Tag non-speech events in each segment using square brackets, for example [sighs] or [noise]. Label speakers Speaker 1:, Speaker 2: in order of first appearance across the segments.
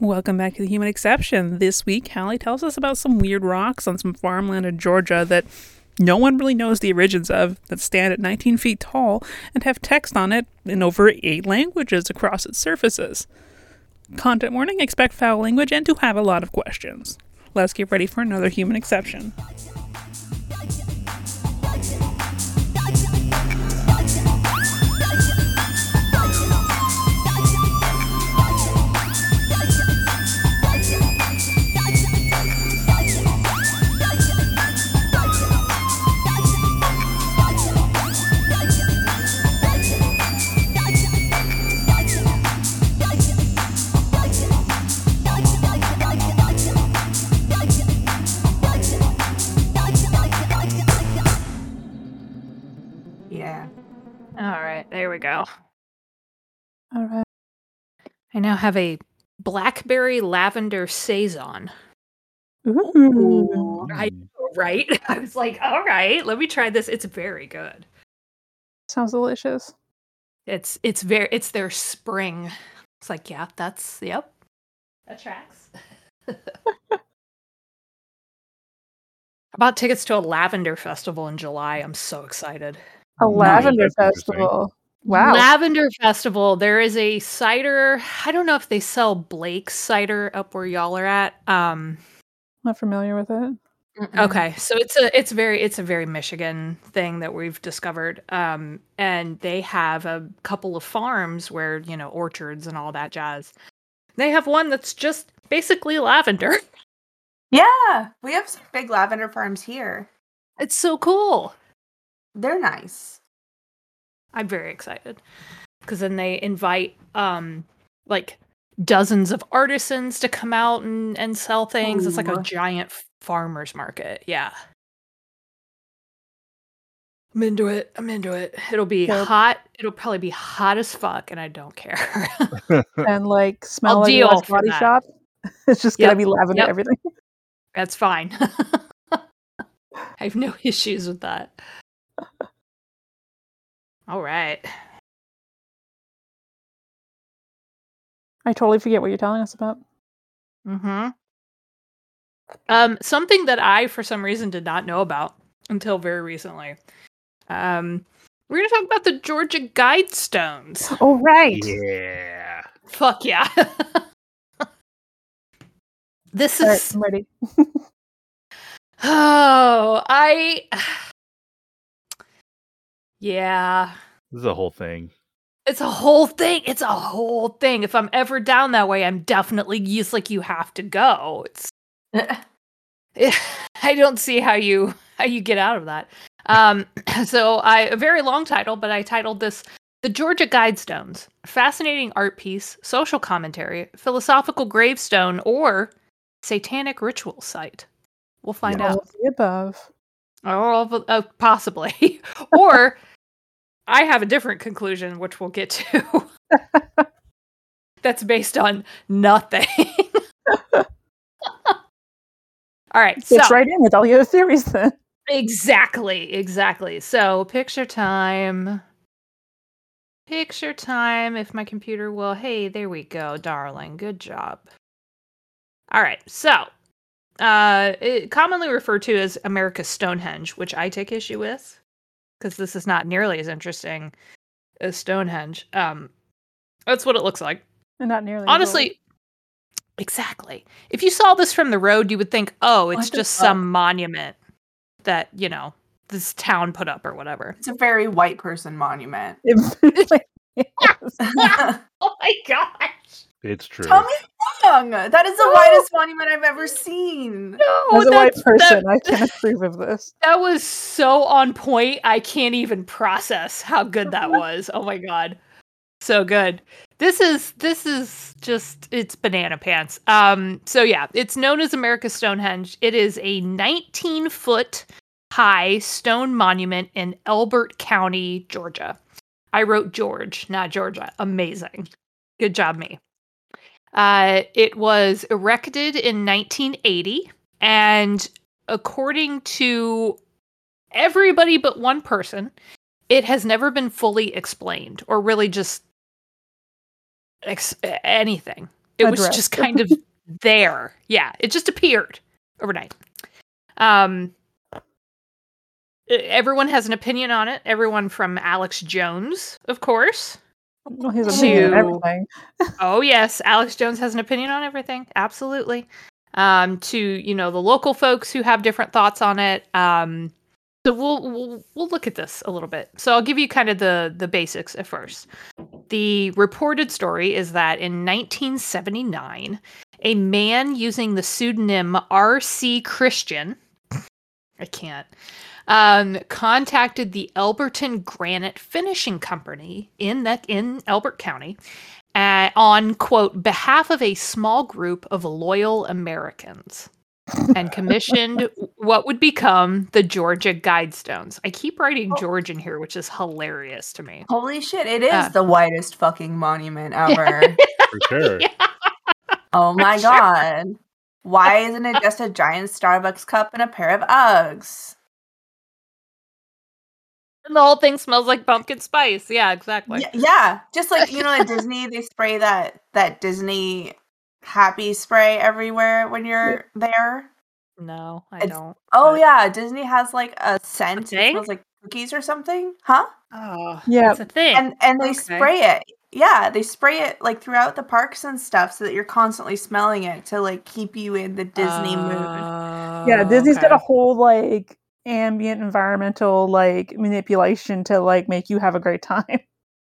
Speaker 1: Welcome back to the Human Exception. This week, Halli tells us about some weird rocks on some farmland in Georgia that no one really knows the origins of, that stand at 19 feet tall and have text on it in over eight languages across its surfaces. Content warning expect foul language and to have a lot of questions. Let's get ready for another Human Exception.
Speaker 2: Right, there we go.
Speaker 1: All right.
Speaker 2: I now have a blackberry lavender saison.
Speaker 1: Ooh.
Speaker 2: I [laughs] right? [laughs] I was like, all right, let me try this. It's very good.
Speaker 1: Sounds delicious.
Speaker 2: It's it's very it's their spring. It's like, yeah, that's yep. That tracks. [laughs] About tickets to a lavender festival in July. I'm so excited.
Speaker 1: A lavender
Speaker 3: that's
Speaker 1: festival. Wow.
Speaker 2: Lavender Festival. There is a cider. I don't know if they sell Blake's cider up where y'all are at. Um
Speaker 1: Not familiar with it.
Speaker 2: Okay, so it's a it's very it's a very Michigan thing that we've discovered, um, and they have a couple of farms where you know orchards and all that jazz. They have one that's just basically lavender. [laughs]
Speaker 4: Yeah. We have some big lavender farms here.
Speaker 2: It's so cool.
Speaker 4: They're nice.
Speaker 2: I'm very excited because then they invite um like dozens of artisans to come out and and sell things. It's like a giant farmers market. Yeah. I'm into it. I'm into it. It'll be
Speaker 1: Yep.
Speaker 2: hot. It'll probably be hot as fuck, and I don't care. [laughs]
Speaker 1: And like smell
Speaker 2: I'll
Speaker 1: like
Speaker 2: deal
Speaker 1: a body
Speaker 2: that.
Speaker 1: shop. [laughs] It's just gonna be lavender
Speaker 2: yep.
Speaker 1: everything.
Speaker 2: That's fine. [laughs] I have no issues with that. All right.
Speaker 1: I totally forget what you're telling us about.
Speaker 2: Mm-hmm. Um, something that I, for some reason, did not know about until very recently. Um, we're gonna talk about the Georgia Guidestones. [gasps]
Speaker 1: Oh right.
Speaker 3: Yeah.
Speaker 2: Fuck yeah! [laughs] this
Speaker 1: All right,
Speaker 2: is
Speaker 1: I'm ready. [laughs]
Speaker 2: oh, I yeah.
Speaker 3: This is a whole thing.
Speaker 2: It's a whole thing. It's a whole thing. If I'm ever down that way, I'm definitely just like you have to go. It's [laughs] [laughs] I don't see how you how you get out of that. Um, [clears throat] so I a very long title, but I titled this "The Georgia Guidestones: Fascinating Art Piece, Social Commentary, Philosophical Gravestone, or Satanic Ritual Site." We'll find
Speaker 3: Yeah.
Speaker 1: All
Speaker 2: out.
Speaker 1: of the above.
Speaker 2: Or all of- uh, possibly, [laughs] or I have a different conclusion, which we'll get to. [laughs] That's based on nothing. [laughs] all right, so
Speaker 1: Fits right in with all your theories then.
Speaker 2: Exactly, exactly. So, picture time. Picture time if my computer will. Hey, there we go, darling. Good job. All right. So, uh it, commonly referred to as America's Stonehenge, which I take issue with because this is not nearly as interesting as Stonehenge. Um that's what it looks like.
Speaker 1: And not nearly. as old.
Speaker 2: Honestly, exactly. If you saw this from the road, you would think, "Oh, it's
Speaker 4: What the
Speaker 2: just
Speaker 4: fuck?
Speaker 2: some monument that you know this town put up or whatever."
Speaker 4: It's a very white person monument.
Speaker 1: It really [laughs] is. [laughs]
Speaker 2: Oh my gosh!
Speaker 3: It's true.
Speaker 4: Tell me wrong. That is the
Speaker 2: No.
Speaker 4: whitest monument I've ever seen.
Speaker 2: No,
Speaker 1: As a white person,
Speaker 2: that,
Speaker 1: I can approve of this.
Speaker 2: that was so on point. I can't even process how good that [laughs] was. Oh my god, so good. This is this is just it's banana pants. Um, so yeah, it's known as America's Stonehenge. It is a 19 foot high stone monument in Elbert County, Georgia. I wrote George, not Georgia. Amazing. Good job, me. Uh, it was erected in 1980, and according to everybody but one person, it has never been fully explained or really just ex- anything. It was just kind of [laughs] there. Yeah, it just appeared overnight. Um, everyone has an opinion on it. Everyone from Alex Jones, of course.
Speaker 1: Well, his
Speaker 2: To-
Speaker 1: opinion everything.
Speaker 2: Oh yes, Alex Jones has an opinion on everything. Absolutely. Um, to you know the local folks who have different thoughts on it. Um, so we'll, we'll we'll look at this a little bit. So I'll give you kind of the the basics at first. The reported story is that in 1979, a man using the pseudonym R.C. Christian, I can't, um, contacted the Elberton Granite Finishing Company in that in Elbert County uh, on quote behalf of a small group of loyal Americans and commissioned what would become the Georgia Guidestones. I keep writing George in here, which is hilarious to me.
Speaker 4: Holy shit, it is
Speaker 2: Uh.
Speaker 4: the whitest fucking monument [laughs] ever.
Speaker 3: For sure.
Speaker 2: Yeah.
Speaker 4: oh my
Speaker 2: Sure.
Speaker 4: god. Why isn't it just a giant Starbucks cup and a pair of Uggs?
Speaker 2: And the whole thing smells like pumpkin spice. Yeah, exactly.
Speaker 4: Yeah, yeah, just like you know at [laughs] Disney they spray that that Disney happy spray everywhere when you're there.
Speaker 2: No, I
Speaker 4: It's-
Speaker 2: don't.
Speaker 4: Oh
Speaker 2: but-
Speaker 4: yeah, Disney has like a scent. It smells like cookies or something, huh?
Speaker 2: Oh,
Speaker 1: Yeah.
Speaker 2: it's a thing.
Speaker 4: And and they
Speaker 2: Okay.
Speaker 4: spray it. Yeah, they spray it like throughout the parks and stuff so that you're constantly smelling it to like keep you in the Disney mood.
Speaker 1: Oh, yeah,
Speaker 2: Oh,
Speaker 1: Disney's got a whole like ambient environmental like manipulation to like make you have a great time. [laughs]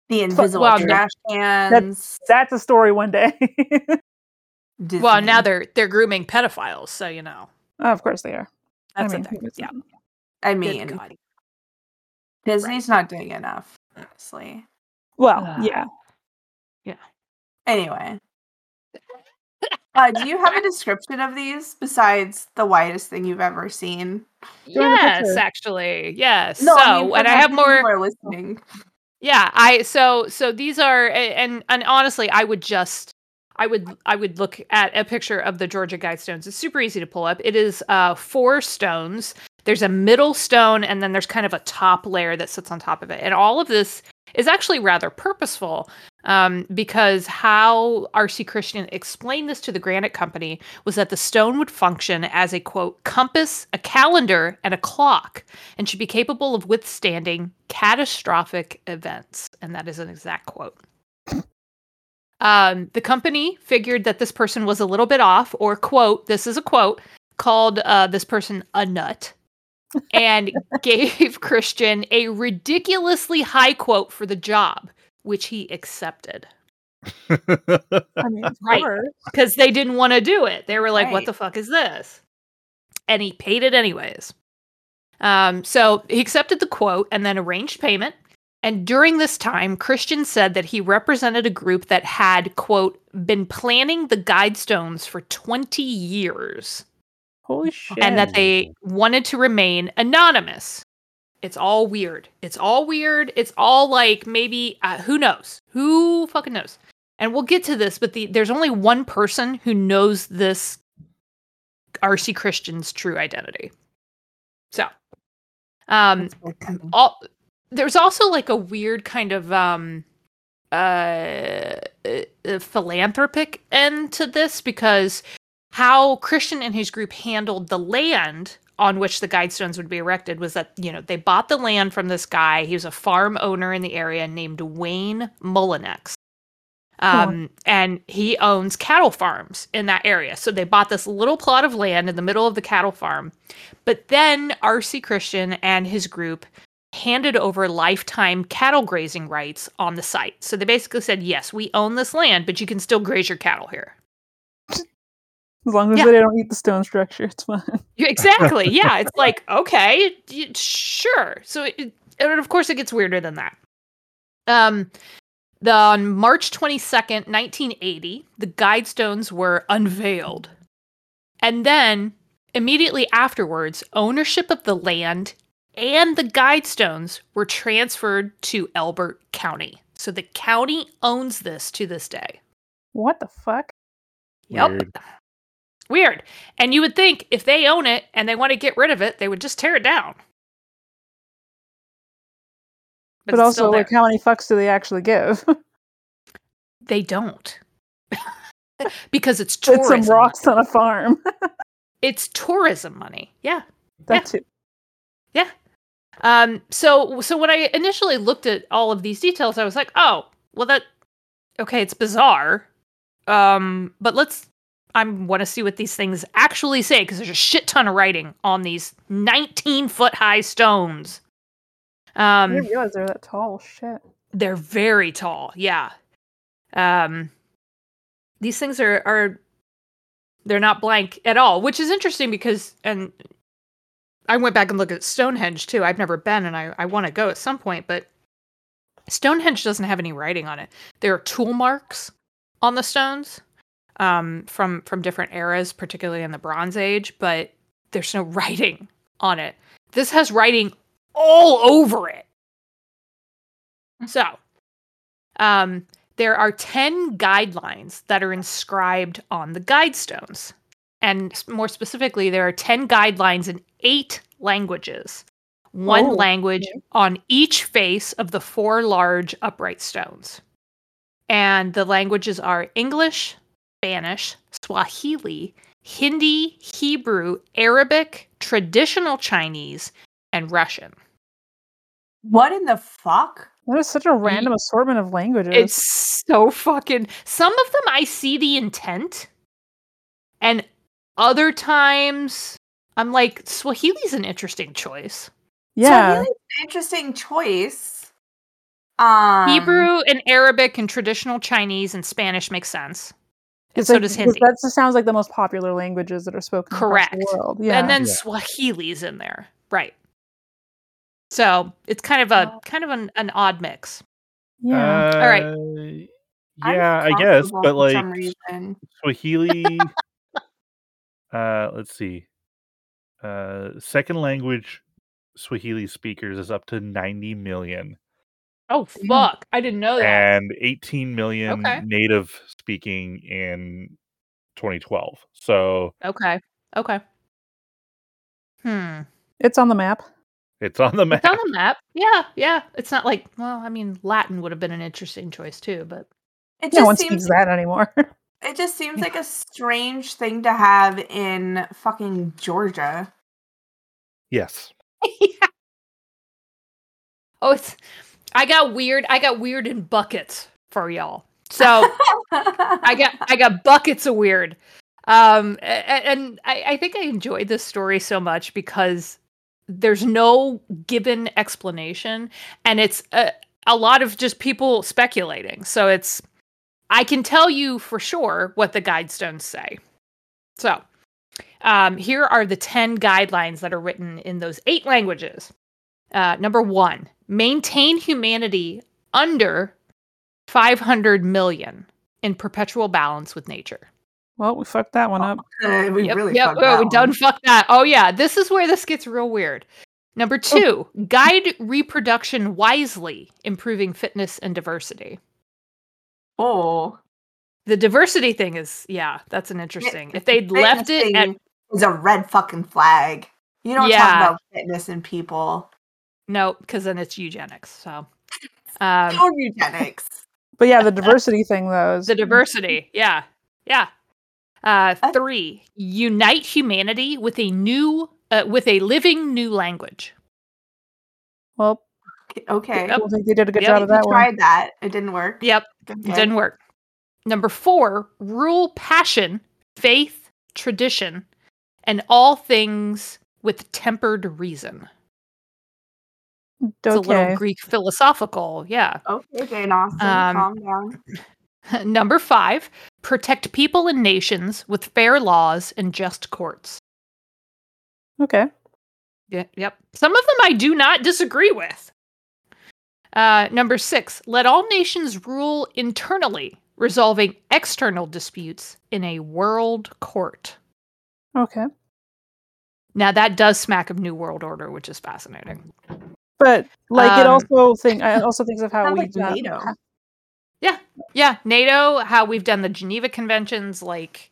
Speaker 4: The invisible
Speaker 2: well,
Speaker 4: trash cans.
Speaker 1: That's a story one day. [laughs]
Speaker 2: Well, now they're they're grooming pedophiles, so you know
Speaker 1: Oh, of course they are.
Speaker 2: that's
Speaker 1: I mean,
Speaker 2: a thing. Yeah.
Speaker 4: I mean,
Speaker 2: God.
Speaker 4: Disney's not doing enough, honestly.
Speaker 1: Well,
Speaker 2: yeah,
Speaker 1: yeah.
Speaker 4: Anyway. Uh, do you have a description of these besides the whitest thing you've ever seen?
Speaker 1: Show me the
Speaker 2: Yes, actually, yes.
Speaker 4: No,
Speaker 2: so,
Speaker 4: I mean,
Speaker 2: and I have more.
Speaker 4: are listening.
Speaker 2: Yeah, I so so these are and and honestly, I would just I would I would look at a picture of the Georgia Guidestones. It's super easy to pull up. It is uh four stones. There's a middle stone and then there's kind of a top layer that sits on top of it. And all of this is actually rather purposeful um, because how R.C. Christian explained this to the granite company was that the stone would function as a quote compass, a calendar, and a clock, and should be capable of withstanding catastrophic events. And that is an exact quote. Um, the company figured that this person was a little bit off, or quote, this is a quote, called uh, this person a nut, and gave [laughs] Christian a ridiculously high quote for the job, which he accepted [laughs]
Speaker 1: I mean,
Speaker 2: Right. because they didn't want to do it. They were like, "What the fuck is this?" And he paid it anyways. Um, so he accepted the quote and then arranged payment. And during this time, Christian said that he represented a group that had quote been planning the guidestones for twenty years,
Speaker 1: Holy shit.
Speaker 2: and that they wanted to remain anonymous. It's all weird. It's all weird. It's all like maybe uh, who knows? Who fucking knows? And we'll get to this, but the, there's only one person who knows this RC Christian's true identity. So, um, all there's also like a weird kind of um uh, uh philanthropic end to this because how Christian and his group handled the land on which the guidestones would be erected was that you know they bought the land from this guy. He was a farm owner in the area named Wayne Mullenix. Um, and he owns cattle farms in that area. So they bought this little plot of land in the middle of the cattle farm. But then RC Christian and his group handed over lifetime cattle grazing rights on the site. So they basically said yes we own this land but you can still graze your cattle here
Speaker 1: as long as
Speaker 2: yeah.
Speaker 1: they don't eat the stone structure, it's fine.
Speaker 2: Yeah, [laughs] Exactly. [laughs] Yeah. It's like, okay, sure. So, it, and of course, it gets weirder than that. Um, the, on March 22nd, 1980, the Guidestones were unveiled. And then, immediately afterwards, ownership of the land and the Guidestones were transferred to Elbert County. So the county owns this to this day.
Speaker 1: What the fuck?
Speaker 2: Yep.
Speaker 3: Weird.
Speaker 2: Weird. And you would think if they own it and they want to get rid of it, they would just tear it down.
Speaker 1: But,
Speaker 2: it's
Speaker 1: also, like, how many fucks do they actually give? [laughs]
Speaker 2: they don't. [laughs] because it's
Speaker 1: It's some rocks on a farm. [laughs]
Speaker 2: It's tourism money. Yeah.
Speaker 1: that too. Yeah.
Speaker 2: Um, so so when I initially looked at all of these details, I was like, oh, well that okay, it's bizarre. Um, but let's I want to see what these things actually say because there's a shit ton of writing on these 19 foot high stones.
Speaker 1: I
Speaker 2: Um,
Speaker 1: didn't realize they're that tall. Shit.
Speaker 2: they're very tall. Yeah. Um, these things are are they're not blank at all, which is interesting because and I went back and looked at Stonehenge too. I've never been, and I I want to go at some point, but Stonehenge doesn't have any writing on it. There are tool marks on the stones um, from from different eras, particularly in the Bronze Age, but there's no [laughs] writing on it. This has writing all over it. So, um, there are 10 guidelines that are inscribed on the guide stones. And more specifically, there are 10 guidelines in eight languages, one
Speaker 1: Oh,
Speaker 2: language on each face of the four large upright stones. And the languages are English, Spanish, Swahili, Hindi, Hebrew, Arabic, traditional Chinese, and Russian.
Speaker 4: What in the fuck?
Speaker 1: That is such a random assortment of languages.
Speaker 2: It's so fucking. Some of them I see the intent, and other times I'm like, Swahili's an interesting choice.
Speaker 1: yeah.
Speaker 4: Swahili's an interesting choice. Um,
Speaker 2: Hebrew and Arabic and traditional Chinese and Spanish makes sense. And
Speaker 1: It's
Speaker 2: so
Speaker 1: like-
Speaker 2: does
Speaker 1: because
Speaker 2: Hindi.
Speaker 1: That just sounds like the most popular languages that are spoken across
Speaker 2: Correct.
Speaker 1: the world. Yeah.
Speaker 2: And then
Speaker 3: Yeah.
Speaker 2: Swahili's in there, right? So it's kind of a kind of an, an odd mix.
Speaker 1: yeah.
Speaker 2: All right.
Speaker 3: Uh,
Speaker 4: I'm
Speaker 3: Yeah, I guess, but like. Swahili. [laughs] uh, let's see. Uh, second language Swahili speakers is up to 90 million,
Speaker 2: Oh fuck! I didn't know that.
Speaker 3: and 18 million
Speaker 2: Okay.
Speaker 3: native speaking in 2012. So
Speaker 2: Okay. Okay. Hmm.
Speaker 1: it's on the map.
Speaker 3: it's on the map.
Speaker 2: It's on the map. Yeah, yeah. It's not like well, I mean, Latin would have been an interesting choice too, but
Speaker 4: It
Speaker 1: No one
Speaker 4: just seems
Speaker 1: that anymore. [laughs]
Speaker 4: it just seems like a strange thing to have in fucking Georgia.
Speaker 3: Yes. [laughs] yeah.
Speaker 2: oh, it's. I got weird. I got weird in buckets for y'all. So I got I got buckets of weird. Um, a- a- and I, I think I enjoyed this story so much because there's no given explanation, and it's a, a lot of just people speculating. So it's I can tell you for sure what the guidestones say. So um, here are the ten guidelines that are written in those eight languages. Uh, number one, maintain humanity under 500 million in perpetual balance with nature.
Speaker 1: well, we fucked that one up.
Speaker 4: Uh, we
Speaker 2: Yep,
Speaker 4: really
Speaker 2: yep.
Speaker 4: fucked
Speaker 2: Oh,
Speaker 4: that
Speaker 2: we done
Speaker 4: one.
Speaker 2: fucked that. Oh yeah, this is where this gets real weird. Number two, guide reproduction wisely, improving fitness and diversity.
Speaker 4: Oh,
Speaker 2: The diversity thing is, yeah, that's an interesting. If they'd left it at
Speaker 4: thing is a red fucking flag. You don't
Speaker 2: Yeah.
Speaker 4: talk about fitness and people.
Speaker 2: No, because then it's eugenics. So, um,
Speaker 4: No eugenics.
Speaker 1: But yeah, the diversity thing though is
Speaker 2: the diversity, yeah, yeah. Uh,
Speaker 4: Uh,
Speaker 2: three, unite humanity with a new, uh, with a living new language.
Speaker 1: Well,
Speaker 4: Okay.
Speaker 1: I don't think they did a good
Speaker 2: Yep.
Speaker 1: job of
Speaker 4: We
Speaker 1: that one.
Speaker 4: tried that. It didn't work.
Speaker 2: Yep,
Speaker 4: Good,
Speaker 2: It didn't work. Number four, rule passion, faith, tradition, and all things with tempered reason. It's a little Greek philosophical, yeah.
Speaker 4: Okay, Jane Austen,
Speaker 2: Um,
Speaker 4: calm down. [laughs]
Speaker 2: Number five, protect people and nations with fair laws and just courts.
Speaker 1: Okay.
Speaker 2: Yeah, yep. Some of them I do not disagree with. Uh, number six, let all nations rule internally, resolving external disputes in a world court.
Speaker 1: Okay.
Speaker 2: Now that does smack of New World Order, which is fascinating.
Speaker 1: But like it
Speaker 2: Um,
Speaker 1: also think I [laughs] also thinks of how
Speaker 4: Sounds
Speaker 1: we
Speaker 4: like NATO.
Speaker 2: Yeah, Yeah. NATO, how we've done the Geneva Conventions, like,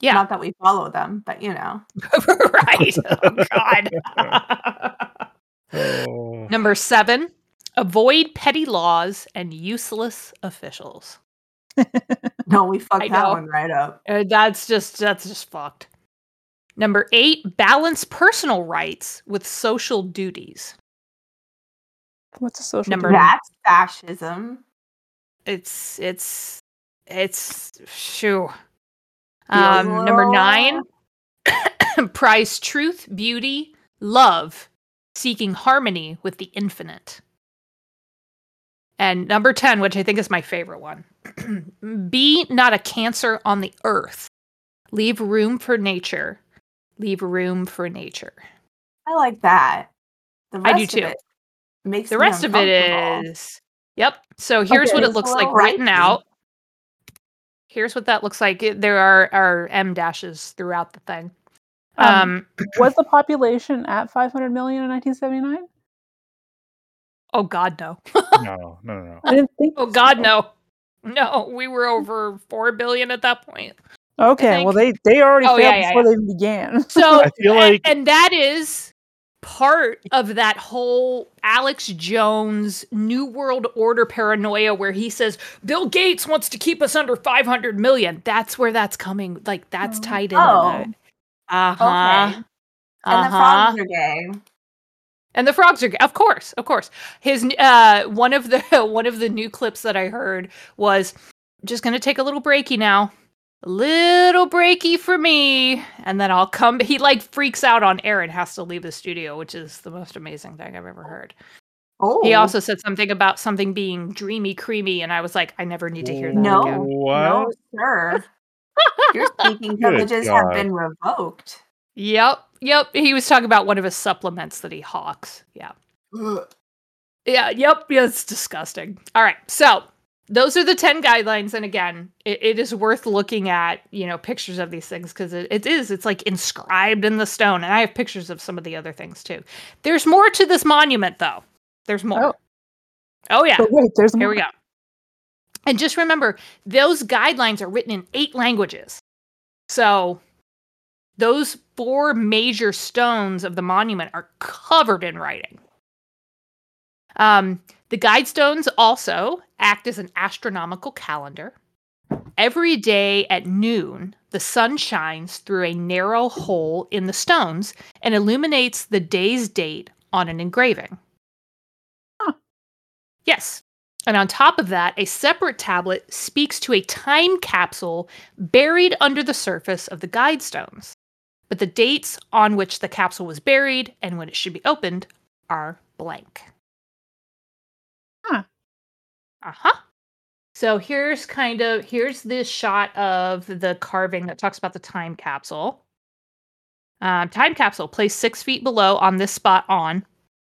Speaker 2: yeah,
Speaker 4: Not that we follow them, but you know. [laughs]
Speaker 2: right. Oh, God.
Speaker 3: Oh. [laughs]
Speaker 2: Number seven, avoid petty laws and useless officials.
Speaker 4: No, we fucked
Speaker 2: I
Speaker 4: that
Speaker 2: know.
Speaker 4: one right up.
Speaker 2: Uh, that's just that's just fucked. Number eight, balance personal rights with social duties.
Speaker 1: What's a social
Speaker 2: Number?
Speaker 4: That's fascism.
Speaker 2: It's it's it's shoo.
Speaker 4: Feels a
Speaker 2: Um, number nine, [coughs] prize truth, beauty, love, seeking harmony with the infinite. And number 10, which I think is my favorite one [clears throat] be not a cancer on the earth. Leave room for nature. Leave room for nature.
Speaker 4: I like that. The
Speaker 2: I do
Speaker 4: rest of
Speaker 2: too.
Speaker 4: it makes
Speaker 2: The
Speaker 4: me
Speaker 2: rest of it is. Yep. So here's
Speaker 1: Okay.
Speaker 2: what it looks like
Speaker 4: little
Speaker 2: written
Speaker 4: rightly.
Speaker 2: out. Here's what that looks like. There are, are em dashes throughout the thing.
Speaker 1: Um,
Speaker 2: Um, [clears throat]
Speaker 1: Was the population at 500 million in 1979?
Speaker 2: oh God, no. [laughs]
Speaker 3: No, no, no, no.
Speaker 1: I didn't think.
Speaker 2: Oh God,
Speaker 1: so.
Speaker 2: no. No, we were over four billion at that point.
Speaker 1: Okay, well they they already
Speaker 2: Oh,
Speaker 1: failed
Speaker 2: yeah, yeah,
Speaker 1: before they even began. [laughs]
Speaker 2: So
Speaker 3: I feel
Speaker 2: a-
Speaker 3: like-
Speaker 2: and that is part of that whole Alex Jones New World Order paranoia where he says Bill Gates wants to keep us under 500 million. That's where that's coming. Like that's
Speaker 1: Oh.
Speaker 2: tied into
Speaker 4: Oh.
Speaker 2: that. Uh-huh.
Speaker 4: Okay. And the
Speaker 2: Uh-huh.
Speaker 4: frogs are gay.
Speaker 2: And the frogs are of course, of course. His uh one of the [laughs] one of the new clips that I heard was just going to take a little breaky now. A little breaky for me and then I'll come he like freaks out on air and has to leave the studio, which is the most amazing thing I've ever heard.
Speaker 4: Oh,
Speaker 2: He also said something about something being dreamy creamy and I was like I never need to hear that
Speaker 4: No.
Speaker 2: again.
Speaker 3: What?
Speaker 4: no, sir. Your [laughs] speaking privileges have been revoked.
Speaker 2: Yep. Yep, he was talking about one of his supplements that he hawks. Yeah. Yeah, yep, yeah, it's disgusting. All right, so those are the 10 guidelines. And again, it, it is worth looking at, you know, pictures of these things because it, it is, it's like inscribed in the stone. And I have pictures of some of the other things too. There's more to this monument, though. There's more.
Speaker 1: Oh.
Speaker 2: Oh, yeah.
Speaker 1: But wait, there's
Speaker 2: Here
Speaker 1: more.
Speaker 2: we go. And just remember, those guidelines are written in eight languages. So those four major stones of the monument are covered in writing. Um, the guide stones also act as an astronomical calendar. Every day at noon, the sun shines through a narrow hole in the stones and illuminates the day's date on an engraving.
Speaker 1: Huh.
Speaker 2: Yes. And on top of that, a separate tablet speaks to a time capsule buried under the surface of the guide stones. But the dates on which the capsule was buried and when it should be opened are blank.
Speaker 1: Huh.
Speaker 2: Uh huh. So here's kind of here's this shot of the carving that talks about the time capsule. Um, time capsule placed six feet below on this spot on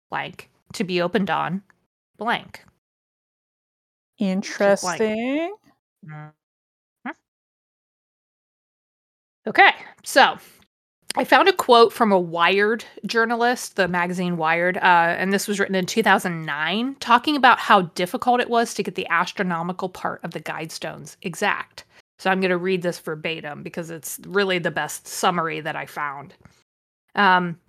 Speaker 2: blank to be opened on blank.
Speaker 1: Interesting.
Speaker 2: Mhm. Okay, so I found a quote from a Wired journalist, the magazine Wired, uh, and this was written in 2009, talking about how difficult it was to get the astronomical part of the guide stones exact. So I'm going to read this verbatim because it's really the best summary that I found. Um,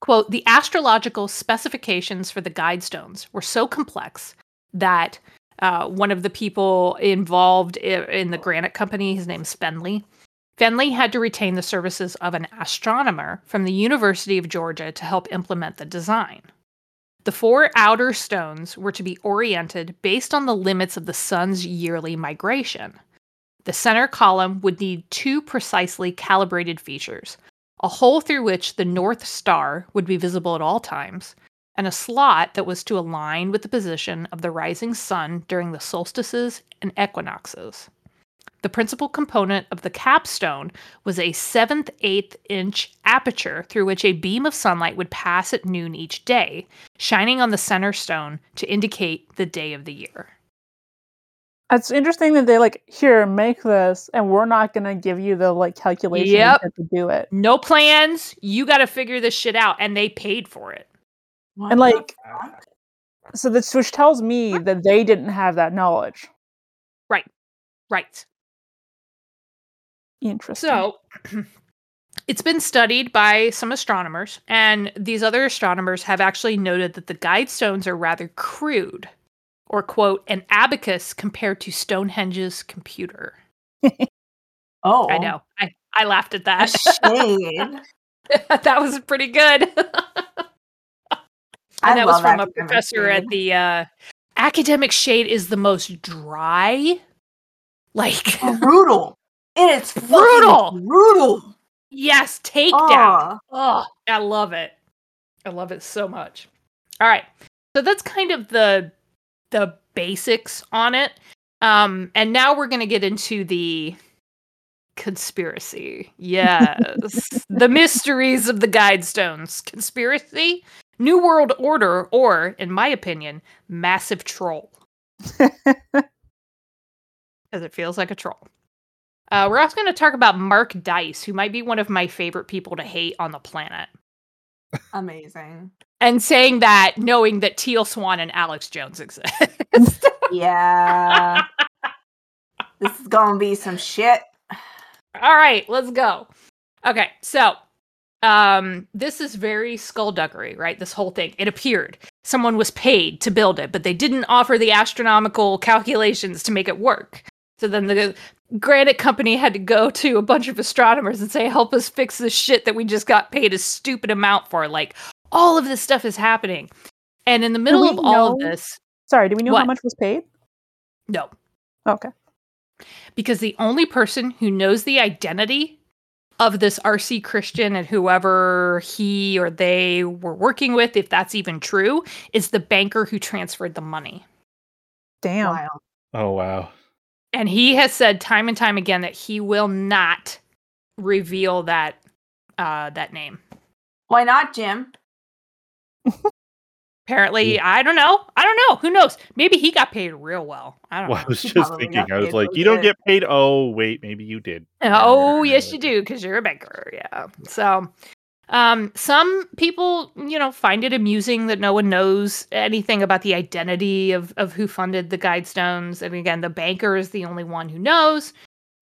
Speaker 2: quote The astrological specifications for the guide stones were so complex that uh, one of the people involved in the granite company, his name's Fendley. Fendley had to retain the services of an astronomer from the University of Georgia to help implement the design. The four outer stones were to be oriented based on the limits of the sun's yearly migration. The center column would need two precisely calibrated features a hole through which the North Star would be visible at all times, and a slot that was to align with the position of the rising sun during the solstices and equinoxes. The principal component of the capstone was a seventh eighth inch aperture through which a beam of sunlight would pass at noon each day, shining on the center stone to indicate the day of the year.
Speaker 1: It's interesting that they like here make this, and we're not gonna give you the like calculation you
Speaker 2: Yep.
Speaker 1: to do it.
Speaker 2: No plans, you got to figure this shit out, and they paid for it.
Speaker 4: What
Speaker 1: And, like,
Speaker 4: fuck?
Speaker 1: So this which tells me that they didn't have that knowledge.
Speaker 2: Right. Right.
Speaker 1: Interesting.
Speaker 2: So, it's been studied by some astronomers, and these other astronomers have actually noted that the guide stones are rather crude. or quote, an abacus compared to Stonehenge's computer. [laughs]
Speaker 4: Oh,
Speaker 2: I know. I, I laughed at that.
Speaker 4: shade. [laughs]
Speaker 2: that was pretty good. [laughs] and
Speaker 4: I
Speaker 2: that was from a
Speaker 4: academic
Speaker 2: professor at the uh, academic shade is the most dry. Like
Speaker 4: brutal. It is
Speaker 2: Brutal.
Speaker 4: Brutal.
Speaker 2: yes, takedown.
Speaker 4: Oh,
Speaker 2: I love it. I love it so much. All right. So that's kind of the the basics on it. Um and now we're going to get into the conspiracy. Yes. [laughs] the mysteries of the Guidestones. Conspiracy, New World Order or in my opinion, massive troll. [laughs] Cuz it feels like a troll. Uh, we're also going to talk about Mark Dice, who might be one of my favorite people to hate on the planet.
Speaker 4: amazing.
Speaker 2: and saying that knowing that Teal Swan and Alex Jones exist. [laughs]
Speaker 4: Yeah. this is gonna be some shit.
Speaker 2: All right, let's go. Okay, so um this is very skullduggery, right? This whole thing. It appeared someone was paid to build it, but they didn't offer the astronomical calculations to make it work. So then the granite company had to go to a bunch of astronomers and say, "Help us fix this shit that we just got paid a stupid amount for." Like all of this stuff is happening. And in the middle
Speaker 1: we
Speaker 2: of all of this,
Speaker 1: Sorry, do we know how much was paid?
Speaker 2: no,
Speaker 1: Okay.
Speaker 2: because the only person who knows the identity of this RC Christian and whoever he or they were working with, if that's even true, is the banker who transferred the money.
Speaker 1: Damn.
Speaker 4: Wild.
Speaker 3: Oh wow.
Speaker 2: And he has said time and time again that he will not reveal that uh that name.
Speaker 4: Why not, Jim?
Speaker 2: Apparently, I don't know. I don't know. Who knows? Maybe he got paid real well. I don't
Speaker 3: Well, I was
Speaker 4: He
Speaker 3: just thinking. I was like,
Speaker 4: really
Speaker 3: you don't get paid. Oh wait, maybe you did.
Speaker 2: Oh, yes, you do, because you're a banker. Yeah. So, um, some people, you know, find it amusing that no one knows anything about the identity of of who funded the Guidestones. And again, the banker is the only one who knows.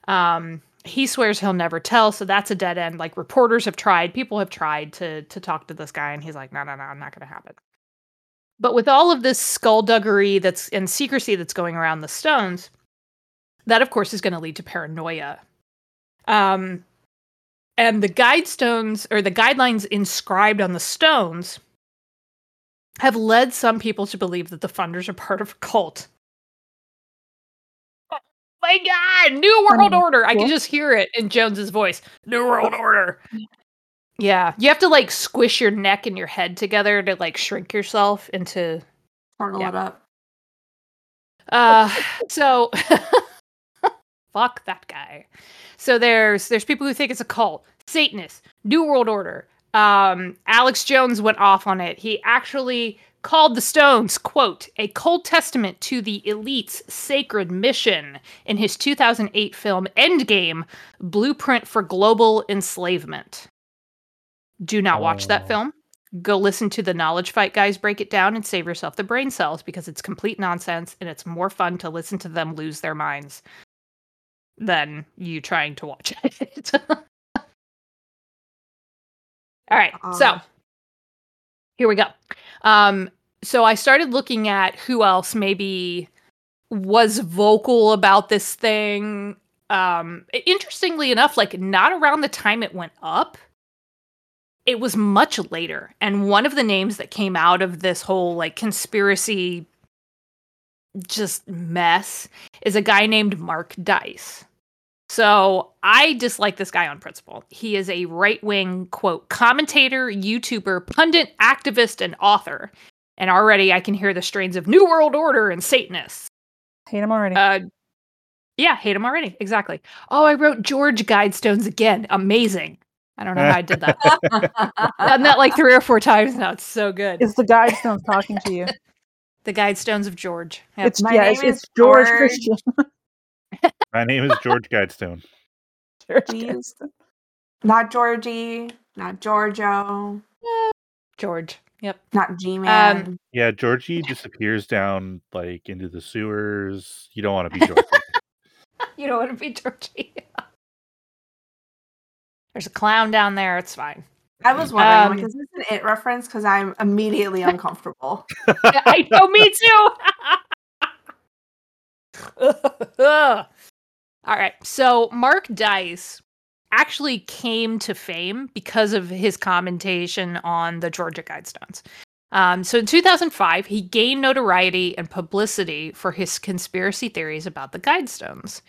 Speaker 2: Um, he swears he'll never tell, so that's a dead end. Like reporters have tried, people have tried to to talk to this guy, and he's like, no, no, no, I'm not going to happen. But with all of this skullduggery that's and secrecy that's going around the stones, that of course is going to lead to paranoia um, and the guide stones or the guidelines inscribed on the stones have led some people to believe that the funders are part of a cult. Oh my God, New World
Speaker 1: Um,
Speaker 2: Order! I can just hear it in Jones's voice. New World Order. Yeah, you have to like squish your neck and your head together to like shrink yourself into
Speaker 4: Turtle
Speaker 2: Yeah.
Speaker 4: it up.
Speaker 2: uh, so [laughs] fuck that guy. So there's there's people who think it's a cult, Satanists, New World Order. Um, Alex Jones went off on it. He actually called the Stones, quote, a cold testament to the elite's sacred mission in his 2008 film Endgame, Blueprint for Global Enslavement. Do not watch that
Speaker 3: Oh.
Speaker 2: film. Go listen to the Knowledge Fight guys break it down and save yourself the brain cells because it's complete nonsense and it's more fun to listen to them lose their minds than you trying to watch [laughs] it. All right. So
Speaker 4: Uh,
Speaker 2: here we go. Um, so I started looking at who else maybe was vocal about this thing. Um, interestingly enough, like not around the time it went up. It was much later. And one of the names that came out of this whole like conspiracy just mess is a guy named Mark Dice. So I dislike this guy on principle. He is a right wing, quote, commentator, YouTuber, pundit, activist, and author. And already I can hear the strains of New World Order and Satanists.
Speaker 1: Hate him already.
Speaker 2: Uh, yeah, hate him already. Exactly. Oh, I wrote George Guidestones again. Amazing. I don't know how I did that. [laughs] Done that like three or four times now. It's so good.
Speaker 1: it's the Guidestones talking to you. [laughs]
Speaker 2: the Guidestones of George. Yep.
Speaker 1: It's
Speaker 4: My
Speaker 1: yeah,
Speaker 4: name
Speaker 1: it's, it's
Speaker 4: is
Speaker 1: George
Speaker 4: George.
Speaker 1: Christian. [laughs]
Speaker 3: My name is George Guidestone. [laughs]
Speaker 1: George Guidestone.
Speaker 4: not Georgie, not Giorgio,
Speaker 2: George. Yep.
Speaker 4: not G Man.
Speaker 3: Um, yeah, Georgie disappears down like into the sewers. You don't want to be [laughs] Georgie.
Speaker 2: You don't want to be Georgie. There's a clown down there. It's fine.
Speaker 4: I was wondering,
Speaker 2: Um,
Speaker 4: like, is this an it reference? Because I'm immediately uncomfortable. [laughs]
Speaker 2: I know, me too. [laughs] All right. So Mark Dice actually came to fame because of his commentation on the Georgia Guidestones. Um, so in 2005, he gained notoriety and publicity for his conspiracy theories about the Guidestones.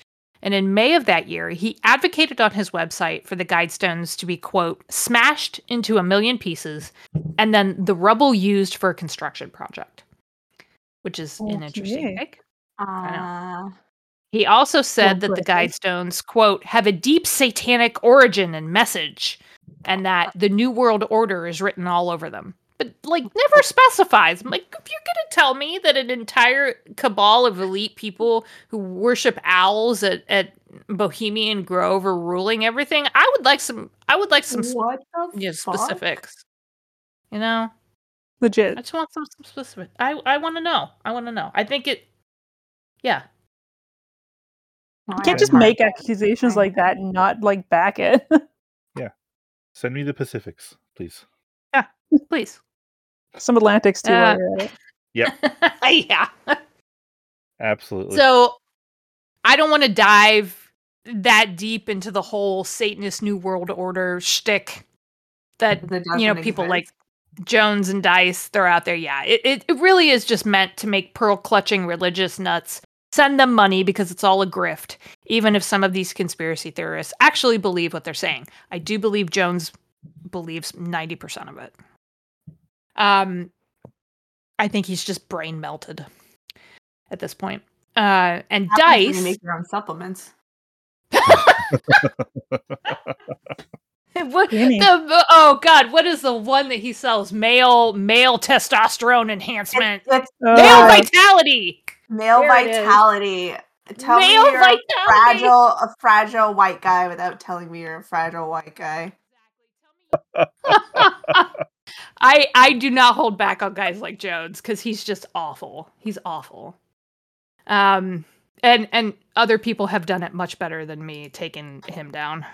Speaker 2: And in May of that year, he advocated on his website for the Guidestones to be, quote, smashed into a million pieces and then the rubble used for a construction project, which is an interesting
Speaker 1: Okay.
Speaker 2: take.
Speaker 4: Uh,
Speaker 2: He also said that the
Speaker 1: Progressive.
Speaker 2: Guidestones, quote, have a deep satanic origin and message, and that the New World Order is written all over them. But, like, never specifies. I'm like, if you're going to tell me that an entire cabal of elite people who worship owls at, at Bohemian Grove are ruling everything, I would like some, I would like some
Speaker 4: what the
Speaker 2: yeah,
Speaker 4: fuck?
Speaker 2: specifics. You know?
Speaker 1: Legit.
Speaker 2: I just want some, some specific. I, I want to know. I want to know. I think it, yeah.
Speaker 1: You can't just make accusations like that and not like back it. [laughs] Yeah.
Speaker 3: Send me the Pacifics, please.
Speaker 2: Yeah, please.
Speaker 1: Some Atlantics too.
Speaker 2: Uh,
Speaker 1: while you're at it. [laughs]
Speaker 2: yeah.
Speaker 3: Absolutely.
Speaker 2: So I don't want to dive that deep into the whole Satanist New World Order shtick that
Speaker 4: That
Speaker 2: you know people
Speaker 4: exist.
Speaker 2: like Jones and Dice throw out there. Yeah, it, it it really is just meant to make pearl clutching religious nuts send them money because it's all a grift. Even if some of these conspiracy theorists actually believe what they're saying, I do believe Jones believes ninety percent of it. Um, I think he's just brain melted at this point. Uh, and
Speaker 4: Happens you
Speaker 2: Dice.
Speaker 4: make your own supplements. [laughs]
Speaker 2: What, the, oh God! What is the one that he sells? Male male testosterone enhancement,
Speaker 4: It's, it's
Speaker 1: Oh,
Speaker 2: male vitality,
Speaker 4: male
Speaker 2: There
Speaker 4: vitality. Tell
Speaker 2: male
Speaker 4: me you're
Speaker 2: vitality.
Speaker 4: a fragile, a fragile white guy without telling me you're a fragile white guy. [laughs] [laughs]
Speaker 2: I I do not hold back on guys like Jones because he's just awful. He's awful. Um, and and other people have done it much better than me, taking him down.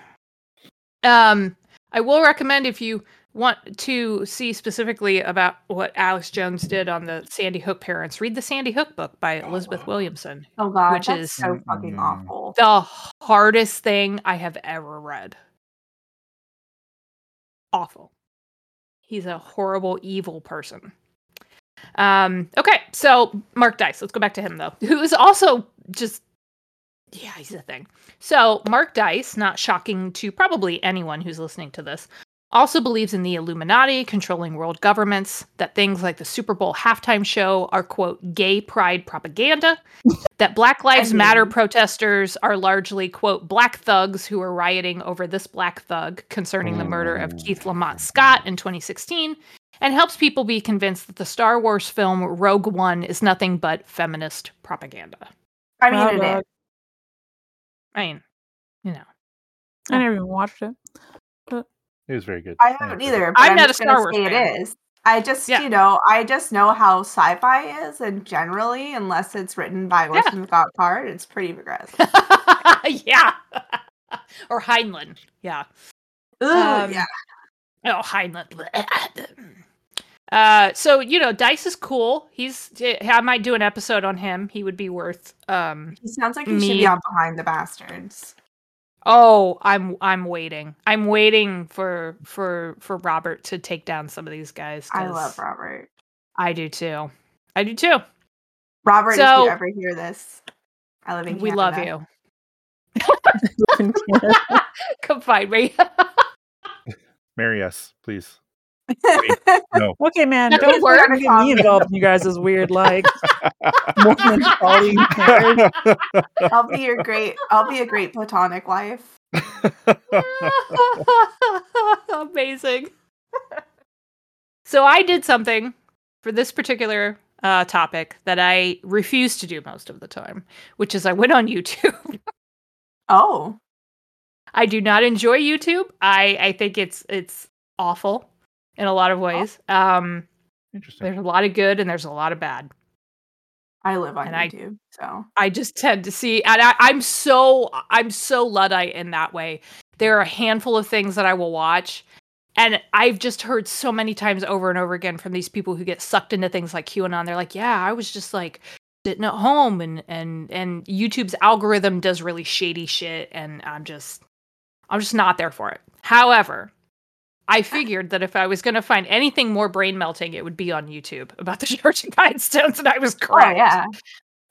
Speaker 2: Um, I will recommend if you want to see specifically about what Alex Jones did on the Sandy Hook parents, read the Sandy Hook book by Elizabeth Williamson.
Speaker 4: Oh god,
Speaker 2: Which
Speaker 4: that's
Speaker 2: is-
Speaker 4: so fucking
Speaker 3: Mm.
Speaker 4: awful.
Speaker 2: The hardest thing I have ever read. Awful. He's a horrible, evil person. Um, okay, so Mark Dice, let's go back to him though, who is also just yeah, he's a thing. So Mark Dice, not shocking to probably anyone who's listening to this, also believes in the Illuminati controlling world governments, that things like the Super Bowl halftime show are quote gay pride propaganda, [laughs] that Black Lives Matter
Speaker 4: mean-
Speaker 2: protesters are largely quote black thugs who are rioting over this black thug concerning the murder of Keith oh. Lamont Scott in 2016, and helps people be convinced that the Star Wars film Rogue One is nothing but feminist propaganda.
Speaker 4: I mean,
Speaker 1: Wow,
Speaker 4: it
Speaker 1: dog.
Speaker 4: is.
Speaker 2: I mean, you know.
Speaker 1: I never even watched it.
Speaker 3: It was very good.
Speaker 4: I haven't
Speaker 3: it's
Speaker 4: either.
Speaker 2: I'm
Speaker 4: I'm,
Speaker 2: not a
Speaker 4: just
Speaker 2: Star Wars fan.
Speaker 4: it is. I just,
Speaker 2: Yeah.
Speaker 4: you know, I just know how sci-fi is, and generally, unless it's written by
Speaker 2: Yeah.
Speaker 4: Orson Scott Card, it's pretty progressive. [laughs]
Speaker 2: yeah. [laughs] or Heinlein. Yeah.
Speaker 4: Ooh,
Speaker 2: Um,
Speaker 4: yeah.
Speaker 2: Oh, Heinlein. [clears throat] Uh, so you know, Dice is cool. He's. I might do an episode on him. He would be worth. Um.
Speaker 4: He sounds like he should be on Behind the Bastards.
Speaker 2: Oh, I'm. I'm waiting. I'm waiting for for for Robert to take down some of these guys.
Speaker 4: I love Robert.
Speaker 2: I do too. I do too.
Speaker 4: Robert, if you ever hear this, I live in
Speaker 2: We love you. [laughs] [laughs] Come find me. [laughs]
Speaker 3: Marry us, please. No. [laughs]
Speaker 1: Okay, man,
Speaker 2: That
Speaker 1: don't
Speaker 2: could work.
Speaker 1: don't get me involved in you guys' weird like [laughs] Mormon calling marriage.
Speaker 4: I'll be your great. I'll be a great platonic wife. [laughs]
Speaker 2: Amazing. so I did something for this particular uh, topic that I refuse to do most of the time, which is I went on YouTube.
Speaker 4: Oh,
Speaker 2: I do not enjoy YouTube. I I think it's it's awful in a lot of ways. Um,
Speaker 3: Interesting.
Speaker 2: there's a lot of good and there's a lot of bad.
Speaker 4: I live on
Speaker 2: And I-
Speaker 4: YouTube, so
Speaker 2: I just tend to see, and I, I'm so I'm so luddite in that way. There are a handful of things that I will watch, and I've just heard so many times over and over again from these people who get sucked into things like QAnon. They're like, "Yeah, I was just like sitting at home and and and YouTube's algorithm does really shady shit and I'm just I'm just not there for it. However, I figured that if I was going to find anything more brain melting, it would be on YouTube about the [laughs] Georgia Guidestones, and I was
Speaker 4: Oh
Speaker 2: correct.
Speaker 4: yeah.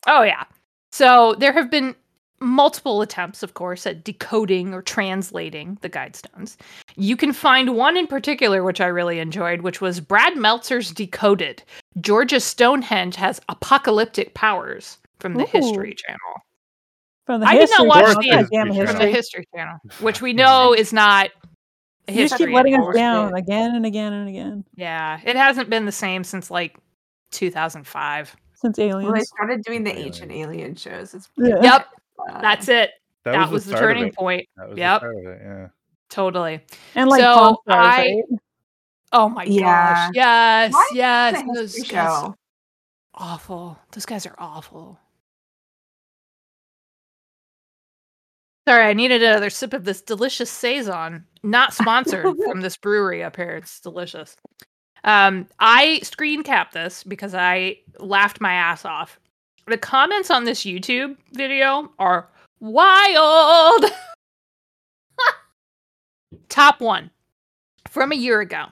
Speaker 2: Oh, yeah. So there have been multiple attempts, of course, at decoding or translating the Guidestones. You can find one in particular, which I really enjoyed, which was Brad Meltzer's Decoded. Georgia Stonehenge has apocalyptic powers from the
Speaker 1: Ooh.
Speaker 2: History Channel.
Speaker 1: From the
Speaker 2: I did not watch the-
Speaker 1: God damn it,
Speaker 3: From
Speaker 2: From the
Speaker 1: history.
Speaker 2: History Channel, which we know is not. A
Speaker 1: You just keep letting us
Speaker 2: anymore.
Speaker 1: down again and again and again
Speaker 2: Yeah, it hasn't been the same since like 2005.
Speaker 1: since
Speaker 4: Well, they
Speaker 1: aliens.
Speaker 4: started doing the
Speaker 3: Aliens.
Speaker 4: ancient alien shows. It's
Speaker 1: Yeah.
Speaker 2: Yep,
Speaker 4: uh,
Speaker 2: that's it. That, was, the,
Speaker 3: start
Speaker 2: turning point.
Speaker 3: That was
Speaker 2: Yep.
Speaker 3: the start of it, yeah.
Speaker 2: Totally.
Speaker 1: And like
Speaker 2: So,
Speaker 1: Pawn Stars,
Speaker 2: I-
Speaker 1: right?
Speaker 2: Oh my
Speaker 4: Yeah.
Speaker 2: gosh. Yes.
Speaker 4: Why
Speaker 2: yes. Those guys
Speaker 4: show.
Speaker 2: awful. Those guys are awful. Sorry, I needed another sip of this delicious saison. Not sponsored [laughs] from this brewery up here. It's delicious. Um, I screen capped this because I laughed my ass off. The comments on this YouTube video are wild. [laughs] Top one from a year ago.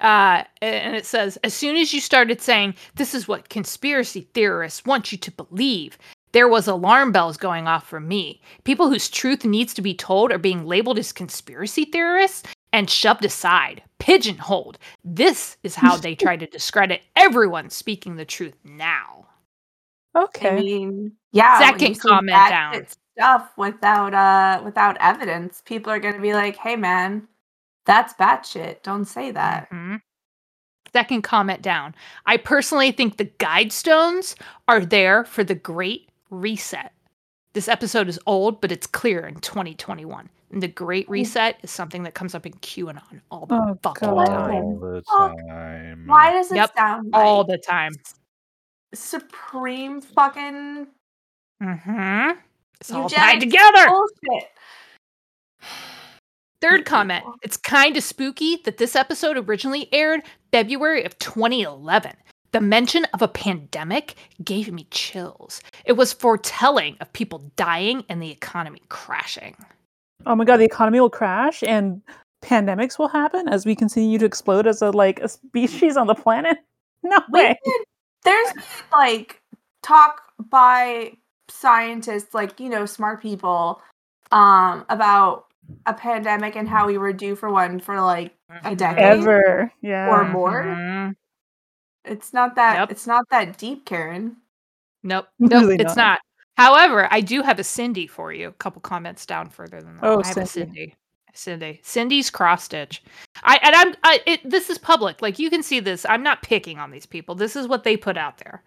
Speaker 2: Uh, and it says, as soon as you started saying, this is what conspiracy theorists want you to believe, there was alarm bells going off for me. People whose truth needs to be told are being labeled as conspiracy theorists and shoved aside, pigeonholed. This is how they try to discredit everyone speaking the truth now.
Speaker 1: Okay.
Speaker 4: I mean, yeah. when
Speaker 2: Second
Speaker 4: you say
Speaker 2: comment
Speaker 4: bad
Speaker 2: down.
Speaker 4: shit Stuff without uh without evidence, people are gonna be like, "Hey, man, that's batshit. Don't say that."
Speaker 2: Mhm. Second comment down. I personally think the guidestones are there for the great reset. This episode is old, but it's clear in 2021. And the great reset is something that comes up in QAnon all the
Speaker 1: Oh,
Speaker 2: fucking
Speaker 1: God.
Speaker 2: time.
Speaker 3: All the
Speaker 4: Fuck.
Speaker 3: time.
Speaker 4: Why does it
Speaker 2: Yep,
Speaker 4: sound like
Speaker 2: All the time.
Speaker 4: supreme fucking
Speaker 2: Mm-hmm. It's all
Speaker 4: eugenics
Speaker 2: tied together.
Speaker 4: bullshit? [sighs]
Speaker 2: Third comment. It's kind of spooky that this episode originally aired February of 2011. The mention of a pandemic gave me chills. It was foretelling of people dying and the economy crashing.
Speaker 1: Oh my god, the economy will crash and pandemics will happen as we continue to explode as a like a species on the planet. No
Speaker 4: We
Speaker 1: way.
Speaker 4: did- There's like talk by scientists, like you know, smart people, um, about a pandemic and how we were due for one for like a decade
Speaker 1: Ever. Yeah.
Speaker 4: or more.
Speaker 2: Mhm.
Speaker 4: It's not that.
Speaker 2: Yep.
Speaker 4: It's not that deep, Karen.
Speaker 2: Nope. [laughs] Nope.
Speaker 1: Really
Speaker 2: it's
Speaker 1: not.
Speaker 2: not. However, I do have a Cindy for you. A couple comments down further than that.
Speaker 1: Oh,
Speaker 2: I have a
Speaker 1: Cindy.
Speaker 2: Cindy. Cindy. Cindy's cross stitch. I and I'm. I, it, this is public. Like you can see this. I'm not picking on these people. This is what they put out there.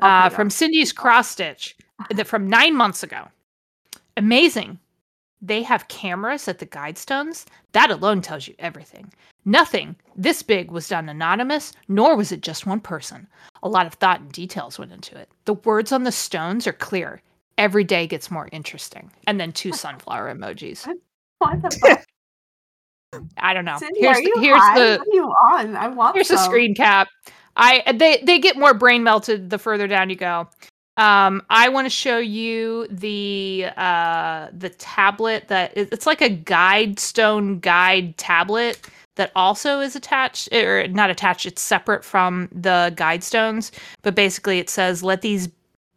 Speaker 2: Uh, from. Cindy's cross stitch, that from nine months ago. Amazing. They have cameras at the guidestones. That alone tells you everything. Nothing this big was done anonymous, nor was it just one person. A lot of thought and details went into it. The words on the stones are clear. Every day gets more interesting. And then two sunflower emojis.
Speaker 4: What the fuck?
Speaker 2: I don't know.
Speaker 4: Cindy,
Speaker 2: here's
Speaker 4: you
Speaker 2: here's
Speaker 4: high?
Speaker 2: the
Speaker 4: What are you on? I want
Speaker 2: here's the
Speaker 4: some.
Speaker 2: screen cap. I they they get more brain melted the further down you go. Um, I want to show you the uh the tablet that it's like a guide stone guide tablet that also is attached or not attached. It's separate from the guide stones, but basically it says let these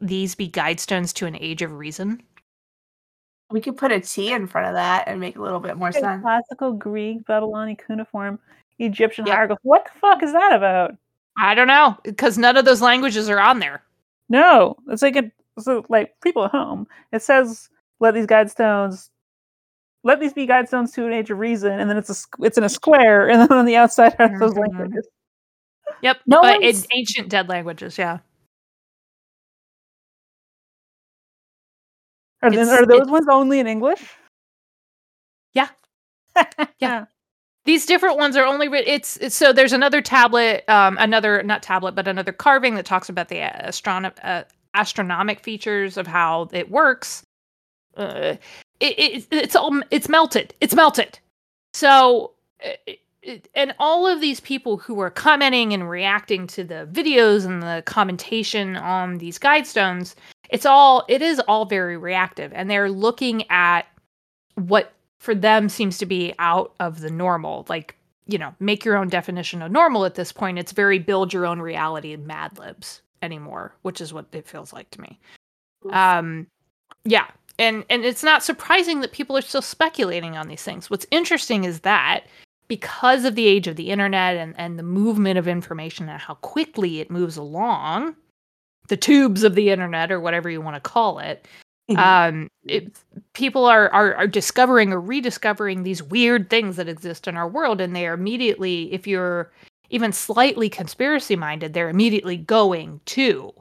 Speaker 2: these be guide stones to an age of reason.
Speaker 4: We could put a T in front of that and make a little bit more
Speaker 1: Okay,
Speaker 4: sense.
Speaker 1: Classical Greek, Babylonian cuneiform, Egyptian
Speaker 2: Yep.
Speaker 1: hieroglyph. What the fuck is that about?
Speaker 2: I don't know because none of those languages are on there.
Speaker 1: No, it's like a so like people at home. It says let these guidestones let these be guidestones to an age of reason, and then it's a it's in a square, and [laughs] then on the outside are those
Speaker 2: Mhm.
Speaker 1: languages.
Speaker 2: Yep,
Speaker 4: No
Speaker 2: but
Speaker 4: one's-
Speaker 2: in ancient dead languages, yeah.
Speaker 1: Are, then, are those ones only in English?
Speaker 2: Yeah. [laughs] Yeah. These different ones are only writ- it's, it's so there's another tablet um another not tablet but another carving that talks about the astrono- uh, astronomic features of how it works. Uh, it, it it's all it's melted. It's melted. So uh, it- and all of these people who are commenting and reacting to the videos and the commentation on these guide stones it's all it is all very reactive. And they're looking at what for them seems to be out of the normal. Like you know make your own definition of normal at this point. It's very build your own reality in mad libs anymore which is what it feels like to me. Um yeah. And and it's not surprising that people are still speculating on these things. What's interesting is that because of the age of the internet and, and the movement of information and how quickly it moves along the tubes of the internet or whatever you want to call it um it, people are, are are discovering or rediscovering these weird things that exist in our world and they are immediately if you're even slightly conspiracy minded they're immediately going to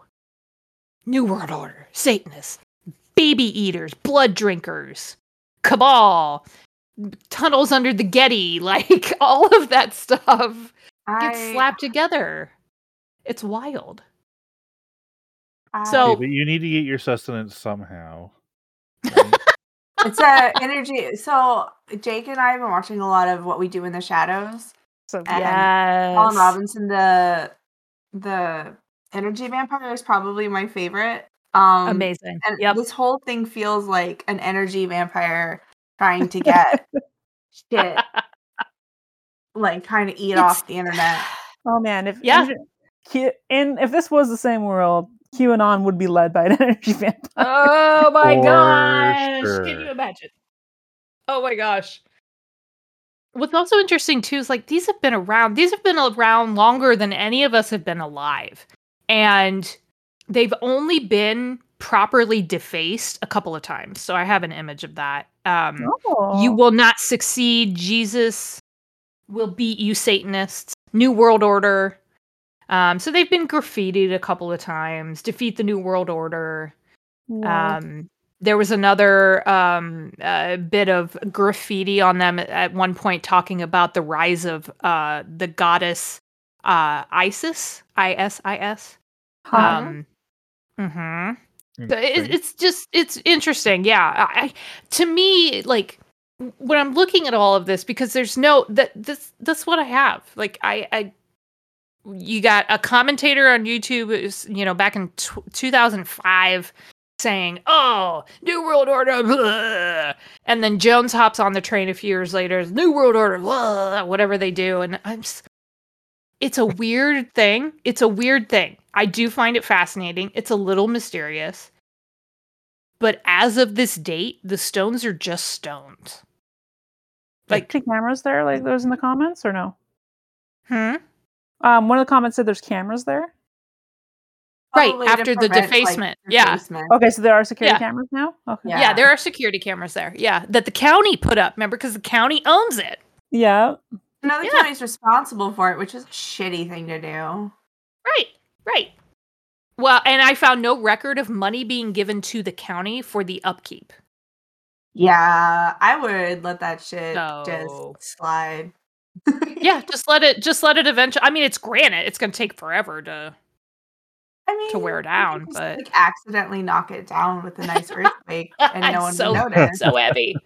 Speaker 2: new world order satanists baby eaters blood drinkers cabal tunnels under the getty [laughs] like all of that stuff gets slapped together. It's wild So-
Speaker 3: Okay, but you need to get your sustenance somehow. right? [laughs]
Speaker 4: it's a energy. So Jake and I have been watching a lot of what we do in the shadows.
Speaker 1: So
Speaker 4: And
Speaker 2: yes
Speaker 4: Colin Robinson, the the energy vampire, is probably my favorite. Um,
Speaker 2: amazing
Speaker 4: And
Speaker 2: yep
Speaker 4: this whole thing feels like an energy vampire trying to get [laughs] shit, like trying to eat
Speaker 2: It's-
Speaker 4: off the internet. [sighs]
Speaker 1: Oh man, if
Speaker 2: Yeah.
Speaker 1: and if this was the same world, QAnon would be led by an [laughs] energy vampire.
Speaker 2: Oh my
Speaker 3: For
Speaker 2: gosh.
Speaker 3: sure.
Speaker 2: Can you imagine? Oh my gosh. What's also interesting too is like these have been around. These have been around longer than any of us have been alive. And they've only been properly defaced a couple of times. So I have an image of that. Um
Speaker 1: Oh.
Speaker 2: you will not succeed. Jesus will beat you, Satanists. New World Order. Um, so they've been graffitied a couple of times. Defeat the New World Order.
Speaker 1: Wow.
Speaker 2: Um, there was another um, uh, bit of graffiti on them at- at one point talking about the rise of uh, the goddess uh, Isis, I S I S.
Speaker 1: Huh.
Speaker 2: Um, mhm. So it, it's just it's interesting. Yeah, I, I to me like when I'm looking at all of this because there's no that this that's what I have. Like I I you got a commentator on YouTube, you know, back in t- 2005 saying, "Oh, New World Order," blah," and then Jones hops on the train a few years later, New World Order, blah, whatever they do, and I'm just, it's a weird thing. It's a weird thing. I do find it fascinating. It's a little mysterious, but as of this date, the stones are just stones. Like,
Speaker 1: Like cameras there, like those in the comments, or no?
Speaker 2: hmm.
Speaker 1: Um, one of the comments said there's cameras there.
Speaker 2: Right,
Speaker 4: Probably
Speaker 2: after the
Speaker 4: prevent, like,
Speaker 2: defacement. Yeah.
Speaker 4: defacement.
Speaker 1: Okay, so there are security
Speaker 2: Yeah.
Speaker 1: cameras now. Okay.
Speaker 4: Yeah.
Speaker 2: Yeah, there are security cameras there. Yeah, that the county put up. Remember, because the county owns it.
Speaker 1: Yeah.
Speaker 4: Another
Speaker 2: Yeah.
Speaker 4: county's responsible for it, which is a shitty thing to do.
Speaker 2: Right, right. Well, and I found no record of money being given to the county for the upkeep.
Speaker 4: Yeah, I would let that shit
Speaker 2: No.
Speaker 4: just slide.
Speaker 2: Yeah, just let it. Just let it eventually. I mean, it's granite. It's going to take forever to.
Speaker 4: I mean,
Speaker 2: to wear
Speaker 4: you
Speaker 2: down,
Speaker 4: just,
Speaker 2: but-
Speaker 4: like accidentally knock it down with a nice [laughs] earthquake, and no one
Speaker 2: so
Speaker 4: would [laughs] notice.
Speaker 2: so heavy.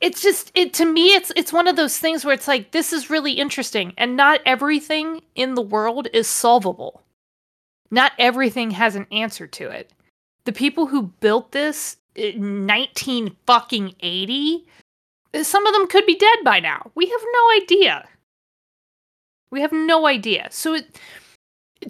Speaker 2: It's just it to me. It's it's one of those things where it's like this is really interesting, and not everything in the world is solvable. Not everything has an answer to it. The people who built this in nineteen fucking eighty, some of them could be dead by now. We have no idea. We have no idea. So it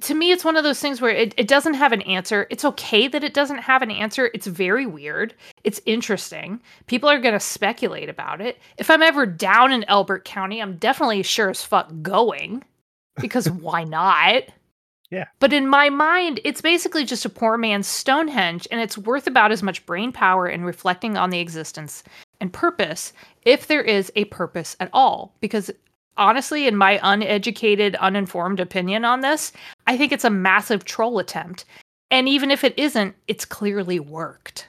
Speaker 2: to me it's one of those things where it, it doesn't have an answer it's okay that it doesn't have an answer it's very weird it's interesting people are going to speculate about it if i'm ever down in elbert county i'm definitely sure as fuck going because [laughs] why not
Speaker 3: Yeah.
Speaker 2: but in my mind it's basically just a poor man's stonehenge and it's worth about as much brain power in reflecting on the existence and purpose if there is a purpose at all because honestly in my uneducated uninformed opinion on this I think it's a massive troll attempt. And even if it isn't, it's clearly worked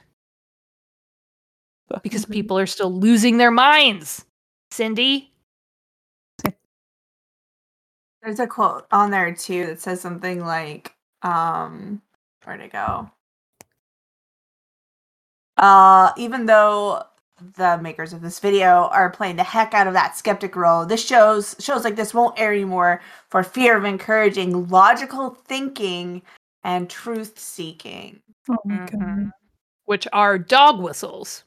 Speaker 2: because [laughs] people are still losing their minds. Cindy?
Speaker 4: There's a quote on there too that says something like, um, where'd it go? Uh, even though the makers of this video are playing the heck out of that skeptic role. This shows shows like this won't air anymore for fear of encouraging logical thinking and truth seeking.
Speaker 1: Oh my god.
Speaker 2: Mhm. Which are dog whistles.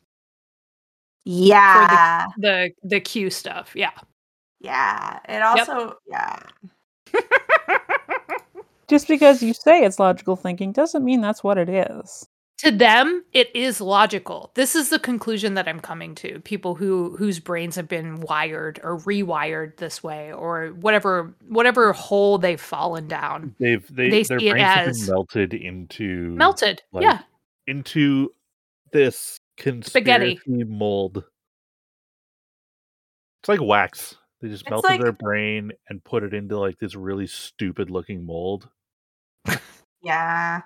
Speaker 4: Yeah.
Speaker 2: The the Q stuff. Yeah.
Speaker 4: Yeah. It also yeah. [laughs]
Speaker 1: Just because you say it's logical thinking doesn't mean that's what it is.
Speaker 2: To them it is logical this is the conclusion that i'm coming to people who whose brains have been wired or rewired this way or whatever whatever hole they've fallen down
Speaker 3: They've they,
Speaker 2: They
Speaker 3: their
Speaker 2: see it
Speaker 3: brains have
Speaker 2: as-
Speaker 3: been melted into
Speaker 2: melted
Speaker 3: like,
Speaker 2: yeah
Speaker 3: into this
Speaker 2: Spaghetti.
Speaker 3: conspiracy mold. It's like wax. They just
Speaker 4: It's
Speaker 3: melted
Speaker 4: like-
Speaker 3: their brain and put it into like this really stupid looking mold. [laughs]
Speaker 4: Yeah.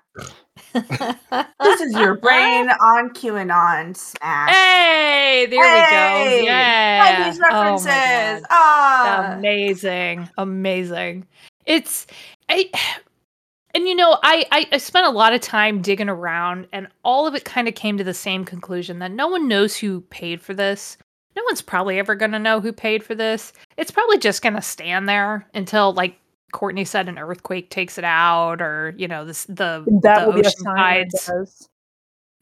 Speaker 4: This is your brain [laughs] on QAnon smash.
Speaker 2: hey there
Speaker 4: Hey!
Speaker 2: we go yeah
Speaker 4: these
Speaker 2: Oh
Speaker 4: references. Ah.
Speaker 2: amazing amazing it's I, [sighs] and you know I, I i spent a lot of time digging around and all of it kind of came to the same conclusion that no one knows who paid for this no one's probably ever going to know who paid for this it's probably just going to stand there until like courtney said an earthquake takes it out or you know this the
Speaker 1: That
Speaker 2: the
Speaker 1: will be a
Speaker 2: ocean
Speaker 1: sign that it
Speaker 2: tides.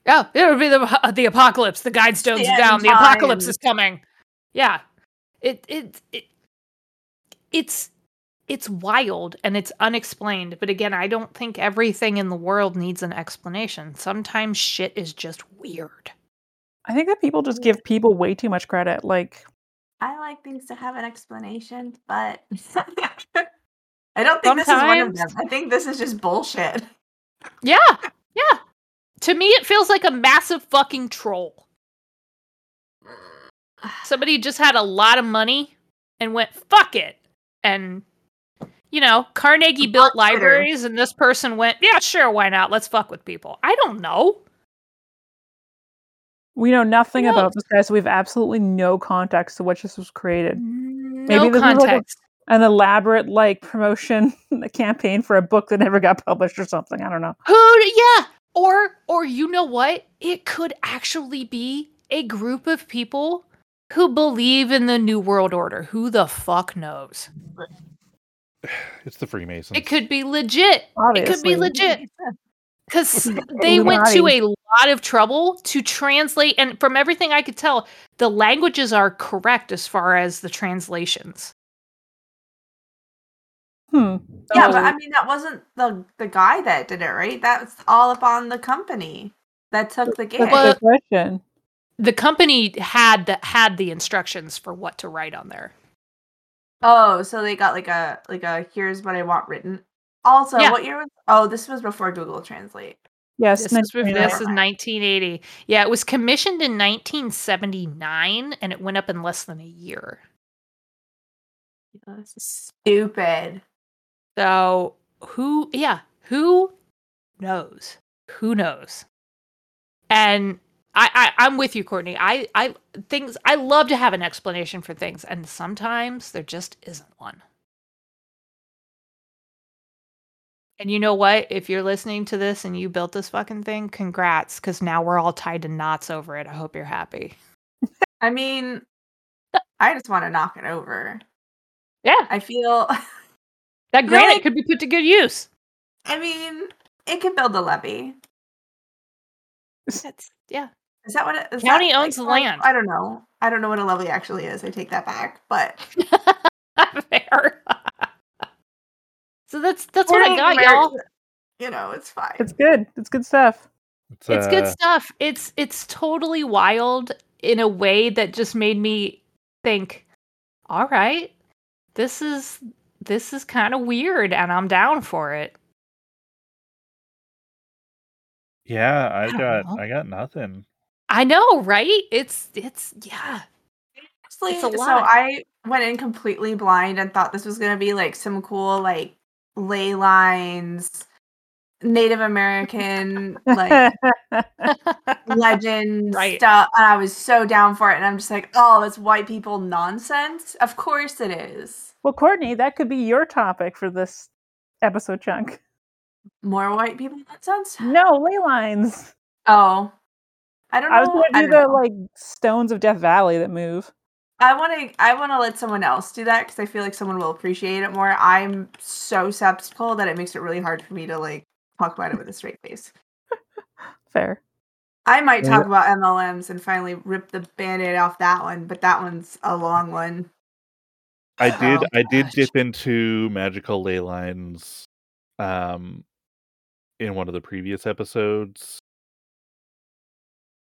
Speaker 2: Oh, it would be the uh, the apocalypse. The guidestones
Speaker 4: The
Speaker 2: are down.
Speaker 4: end
Speaker 2: The apocalypse is coming. Yeah, it it it it's it's wild and it's unexplained. But again, I don't think everything in the world needs an explanation. Sometimes shit is just weird.
Speaker 1: I think that people just give people way too much credit. Like,
Speaker 4: I like things to have an explanation, but [laughs] I don't think this is one of them. I think this is just bullshit.
Speaker 2: Yeah, yeah. To me, it feels like a massive fucking troll. [sighs] Somebody just had a lot of money and went fuck it, and you know Carnegie built
Speaker 4: Twitter.
Speaker 2: libraries, and this person went yeah sure why not let's fuck with people. I don't know.
Speaker 1: we know nothing
Speaker 2: Who
Speaker 1: about this guy, so we have absolutely no context to which this was created.
Speaker 2: No
Speaker 1: this is like a-
Speaker 2: context.
Speaker 1: An elaborate, like, promotion [laughs] campaign for a book that never got published or something. I don't know.
Speaker 2: Who? Yeah. Or or you know what? It could actually be a group of people who believe in the new world order. Who the fuck knows? [sighs]
Speaker 3: It's the Freemasons.
Speaker 2: It could be legit. It could be legit. [laughs] Because they went to a lot of trouble to translate, and from everything I could tell, the languages are correct as far as the translations.
Speaker 1: Hmm.
Speaker 4: Yeah, but I mean that wasn't the the guy that did it, right? That's all up on the company that took the gig.
Speaker 1: That's
Speaker 2: Well-
Speaker 1: the question.
Speaker 2: The company had the had the instructions for what to write on there.
Speaker 4: oh, so they got like a like a here's what I want written. Also,
Speaker 2: Yeah.
Speaker 4: what year was? Oh, this was before Google Translate.
Speaker 1: Yes.
Speaker 2: This is, this is 1980. Yeah, it was commissioned in 1979, and it went up in less than a year.
Speaker 4: This stupid.
Speaker 2: So who? Yeah, who knows? Who knows? And I, I I'm with you, Courtney. I I things I love to have an explanation for things, and sometimes there just isn't one. And you know what? If you're listening to this and you built this fucking thing, congrats, because now we're all tied to knots over it. I hope you're happy.
Speaker 4: I mean, I just want to knock it over.
Speaker 2: Yeah,
Speaker 4: I feel. [laughs]
Speaker 2: that
Speaker 4: know,
Speaker 2: granite
Speaker 4: like-
Speaker 2: could be put to good use.
Speaker 4: I mean, it could build a levee.
Speaker 2: That's yeah.
Speaker 4: Is that what it is?
Speaker 2: County
Speaker 4: that,
Speaker 2: owns the
Speaker 4: like, I-
Speaker 2: land.
Speaker 4: I don't know. I don't know what a levee actually is. I take that back. But [laughs]
Speaker 2: Fair. so that's that's what I got,
Speaker 4: American-
Speaker 2: y'all.
Speaker 4: You know, it's fine.
Speaker 1: It's good. It's good stuff.
Speaker 3: It's,
Speaker 2: It's good
Speaker 3: uh,
Speaker 2: stuff. It's it's totally wild in a way that just made me think, all right, this is this is kind of weird and I'm down for it.
Speaker 3: Yeah, I
Speaker 2: don't
Speaker 3: got
Speaker 2: know.
Speaker 3: I got nothing.
Speaker 2: I know, right? It's it's yeah.
Speaker 4: Honestly,
Speaker 2: It's a
Speaker 4: so. I went in completely blind and thought this was gonna be like some cool like ley lines, Native American like legend [laughs]
Speaker 2: Right.
Speaker 4: stuff, and I was so down for it. And I'm just like, oh, it's white people nonsense. Of course it is.
Speaker 1: Well, Courtney, that could be your topic for this episode chunk.
Speaker 4: More white people That nonsense.
Speaker 1: No, ley lines.
Speaker 4: Oh, I don't know.
Speaker 1: I was gonna do the
Speaker 4: know.
Speaker 1: like stones of Death Valley that move.
Speaker 4: I want to. I want to let someone else do that because I feel like someone will appreciate it more. I'm so skeptical that it makes it really hard for me to like talk about it with a straight face. [laughs]
Speaker 1: Fair.
Speaker 4: I might talk
Speaker 3: Yeah.
Speaker 4: about MLMs and finally rip the band-aid off that one, but that one's a long one. [laughs]
Speaker 3: I did
Speaker 4: Oh,
Speaker 3: I did dip into magical ley lines um in one of the previous episodes.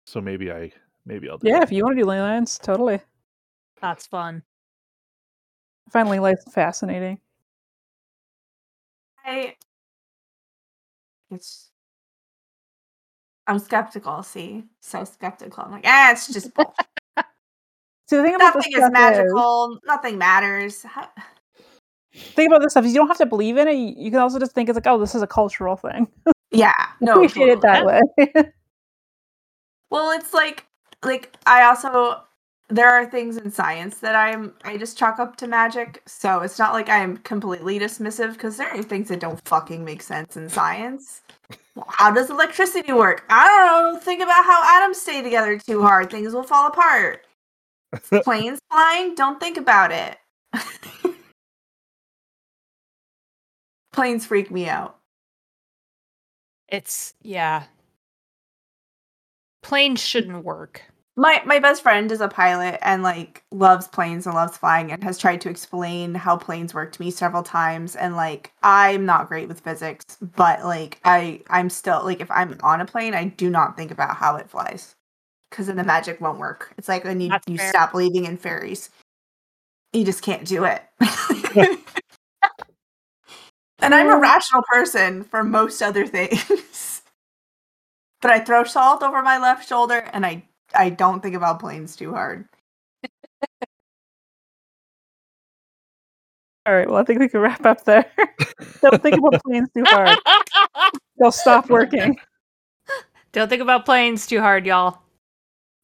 Speaker 3: So maybe I maybe I'll do
Speaker 1: Yeah,
Speaker 3: that.
Speaker 1: if you want to do ley lines, totally.
Speaker 2: That's fun.
Speaker 1: I find ley lines fascinating.
Speaker 4: I. It's. I'm skeptical. See, so skeptical. I'm like, ah, it's just bull-
Speaker 1: See, the thing about
Speaker 4: nothing is magical. Nothing matters.
Speaker 1: Think about this stuff is you don't have to believe in it. You you can also just think it's like, oh, this is a cultural thing.
Speaker 4: Yeah, [laughs] no,
Speaker 1: Appreciate it that way. [laughs]
Speaker 4: Well, it's like like I also there are things in science that I'm I just chalk up to magic. So it's not like I'm completely dismissive because there are things that don't fucking make sense in science. How does electricity work? I don't know. Think about how atoms stay together too hard. Things will fall apart. Planes flying? Don't think about it. [laughs] Planes freak me out.
Speaker 2: It's yeah. Planes shouldn't work.
Speaker 4: my my best friend is a pilot and like loves planes and loves flying and has tried to explain how planes work to me several times and like I'm not great with physics but like I I'm still like if I'm on a plane I do not think about how it flies cuz then the magic won't work. It's like when you
Speaker 2: That's
Speaker 4: you
Speaker 2: fair.
Speaker 4: stop believing in fairies. You just can't do it. [laughs] and I'm a rational person for most other things. [laughs] but I throw salt over my left shoulder and I I don't think about planes too hard.
Speaker 1: All right, well, I think we can wrap up there. [laughs] don't think about planes too hard. They'll stop working.
Speaker 2: Don't think about planes too hard, y'all.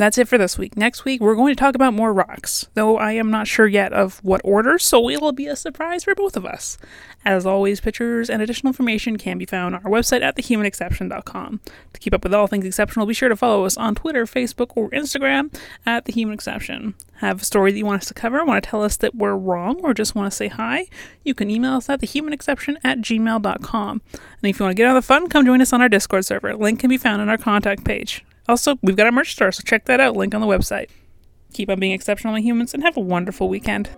Speaker 1: That's it for this week. Next week, we're going to talk about more rocks, though I am not sure yet of what order, so it'll be a surprise for both of us. As always, pictures and additional information can be found on our website at thehumanexception.com. To keep up with all things exceptional, be sure to follow us on Twitter, Facebook, or Instagram at The Human Exception. Have a story that you want us to cover, want to tell us that we're wrong, or just want to say hi? You can email us at thehumanexception at gmail.com. And if you want to get on the fun, come join us on our Discord server. Link can be found on our contact page. Also, we've got a merch store, so check that out. Link on the website. Keep on being exceptional humans and have a wonderful weekend.